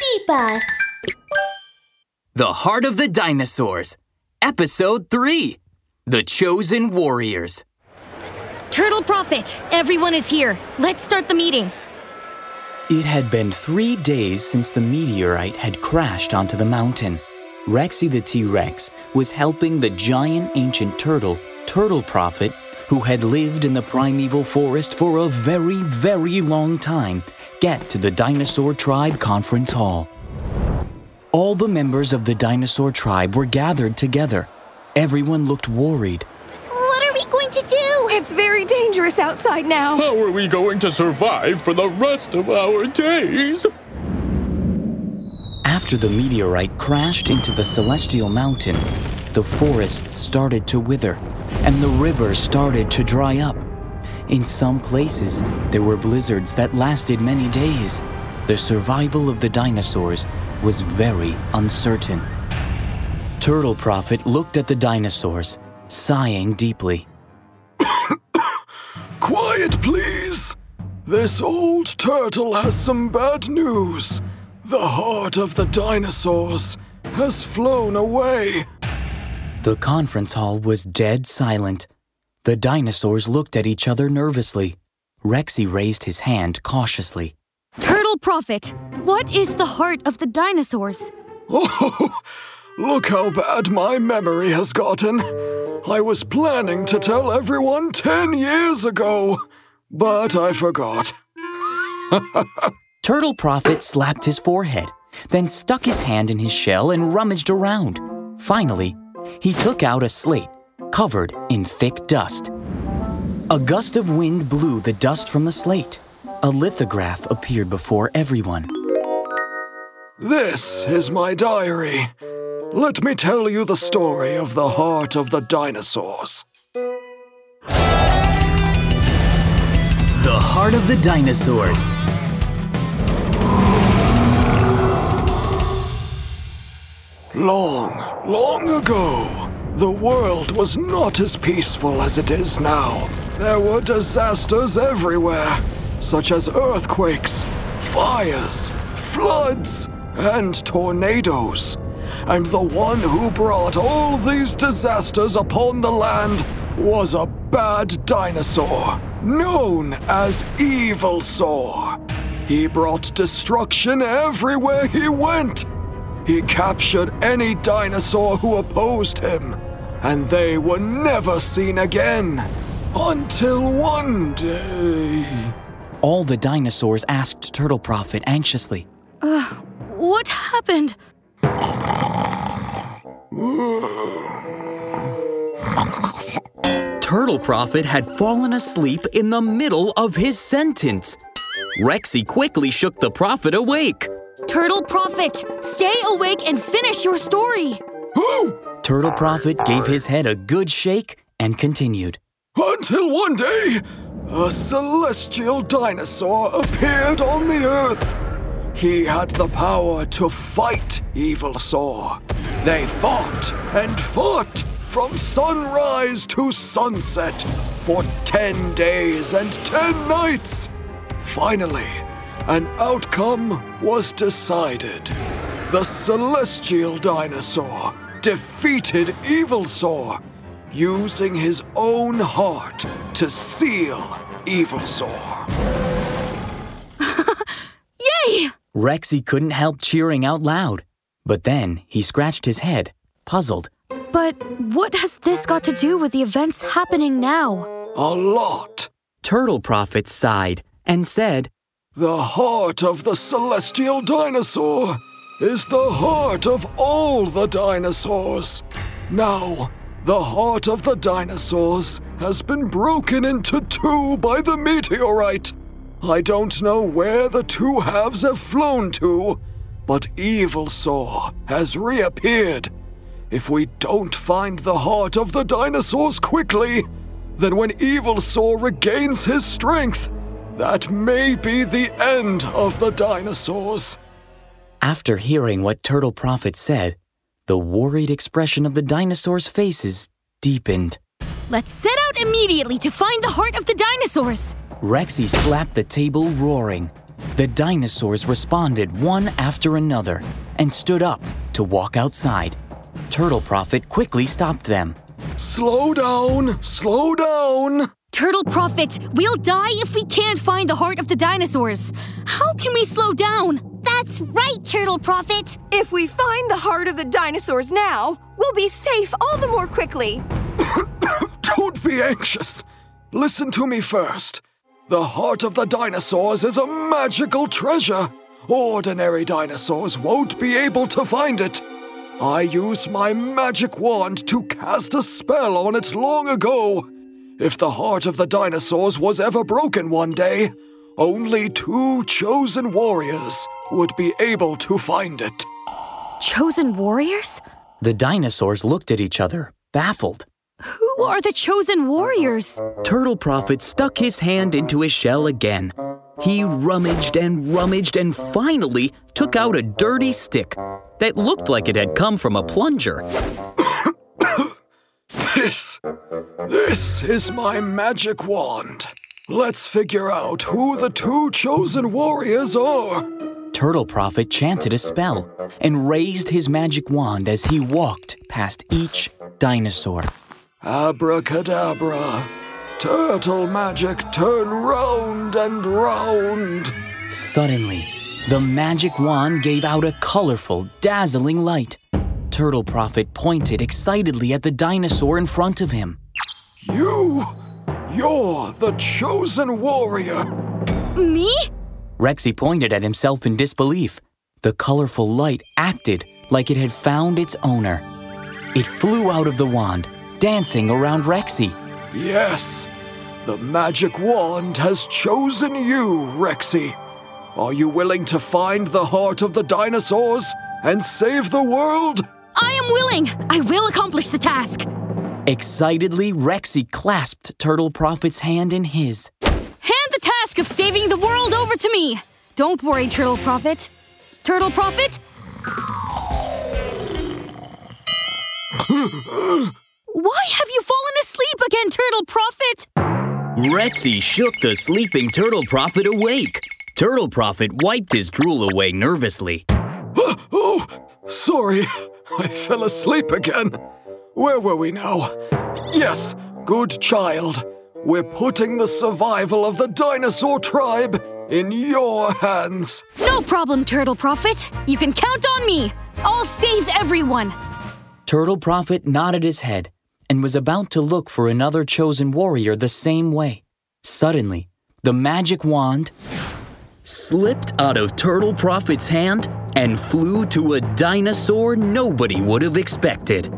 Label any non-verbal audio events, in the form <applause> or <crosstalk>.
Baby Bus. The Heart of the Dinosaurs, Episode 3 The Chosen Warriors. Turtle Prophet, everyone is here. Let's start the meeting. It had been three days since the meteorite had crashed onto the mountain. Rexy the T Rex was helping the giant ancient turtle, Turtle Prophet, who had lived in the primeval forest for a very, very long time, get to the Dinosaur Tribe Conference Hall. All the members of the dinosaur tribe were gathered together. Everyone looked worried. What are we going to do? It's very dangerous outside now. How are we going to survive for the rest of our days? After the meteorite crashed into the celestial mountain, the forests started to wither and the rivers started to dry up. In some places, there were blizzards that lasted many days. The survival of the dinosaurs was very uncertain. Turtle Prophet looked at the dinosaurs, sighing deeply. <coughs> Quiet, please. This old turtle has some bad news. The heart of the dinosaurs has flown away. The conference hall was dead silent. The dinosaurs looked at each other nervously. Rexy raised his hand cautiously. Turtle Prophet, what is the heart of the dinosaurs? Oh, look how bad my memory has gotten. I was planning to tell everyone 10 years ago, but I forgot. Turtle Prophet slapped his forehead, then stuck his hand in his shell and rummaged around. Finally, he took out a slate covered in thick dust. A gust of wind blew the dust from the slate. A lithograph appeared before everyone. This is my diary. Let me tell you the story of the heart of the dinosaurs. The Heart of the Dinosaurs. Long, long ago, the world was not as peaceful as it is now. There were disasters everywhere, such as earthquakes, fires, floods, and tornadoes. And the one who brought all these disasters upon the land was a bad dinosaur known as Evil Saw. He brought destruction everywhere he went. He captured any dinosaur who opposed him, and they were never seen again. Until one day. All the dinosaurs asked Turtle Prophet anxiously. Uh, what happened? Turtle Prophet had fallen asleep in the middle of his sentence. Rexy quickly shook the prophet awake. Turtle Prophet, stay awake and finish your story. Turtle Prophet gave his head a good shake and continued. Until one day, a celestial dinosaur appeared on the earth. He had the power to fight Evil Saw. They fought and fought from sunrise to sunset for 10 days and 10 nights. Finally, an outcome was decided. The celestial dinosaur defeated Evil Saw using his own heart to seal Evil Saw. <laughs> Yay! Rexy couldn't help cheering out loud. But then he scratched his head, puzzled. But what has this got to do with the events happening now? A lot. Turtle Prophet sighed and said, The heart of the celestial dinosaur is the heart of all the dinosaurs. Now, the heart of the dinosaurs has been broken into two by the meteorite. I don't know where the two halves have flown to, but Evil Saw has reappeared. If we don't find the heart of the dinosaurs quickly, then when Evil Saw regains his strength, that may be the end of the dinosaurs. After hearing what Turtle Prophet said, the worried expression of the dinosaurs' faces deepened. Let's set out immediately to find the heart of the dinosaurs. Rexy slapped the table, roaring. the dinosaurs responded one after another and stood up to walk outside. Turtle Prophet quickly stopped them. Slow down, slow down. Turtle Prophet, we'll die if we can't find the heart of the dinosaurs. How can we slow down? That's right, Turtle Prophet. If we find the heart of the dinosaurs now, we'll be safe all the more quickly. <coughs> Don't be anxious. Listen to me first. The heart of the dinosaurs is a magical treasure. Ordinary dinosaurs won't be able to find it. I used my magic wand to cast a spell on it long ago. If the heart of the dinosaurs was ever broken one day, only two chosen warriors would be able to find it. Chosen warriors? The dinosaurs looked at each other, baffled. Who are the chosen warriors? Turtle Prophet stuck his hand into his shell again. He rummaged and rummaged and finally took out a dirty stick that looked like it had come from a plunger. This. This is my magic wand. Let's figure out who the two chosen warriors are. Turtle Prophet chanted a spell and raised his magic wand as he walked past each dinosaur. Abracadabra. Turtle magic turn round and round. Suddenly, the magic wand gave out a colorful, dazzling light. Turtle Prophet pointed excitedly at the dinosaur in front of him. You. You're the chosen warrior. Me? Rexy pointed at himself in disbelief. The colorful light acted like it had found its owner. It flew out of the wand, dancing around Rexy. Yes. The magic wand has chosen you, Rexy. Are you willing to find the heart of the dinosaurs and save the world? I am willing! I will accomplish the task! Excitedly, Rexy clasped Turtle Prophet's hand in his. Hand the task of saving the world over to me! Don't worry, Turtle Prophet. Turtle Prophet? Why have you fallen asleep again, Turtle Prophet? Rexy shook the sleeping Turtle Prophet awake. Turtle Prophet wiped his drool away nervously. <gasps> Oh, sorry. I fell asleep again. Where were we now? Yes, good child. We're putting the survival of the dinosaur tribe in your hands. No problem, Turtle Prophet. You can count on me. I'll save everyone. Turtle Prophet nodded his head and was about to look for another chosen warrior the same way. Suddenly, the magic wand slipped out of Turtle Prophet's hand and flew to a dinosaur nobody would have expected.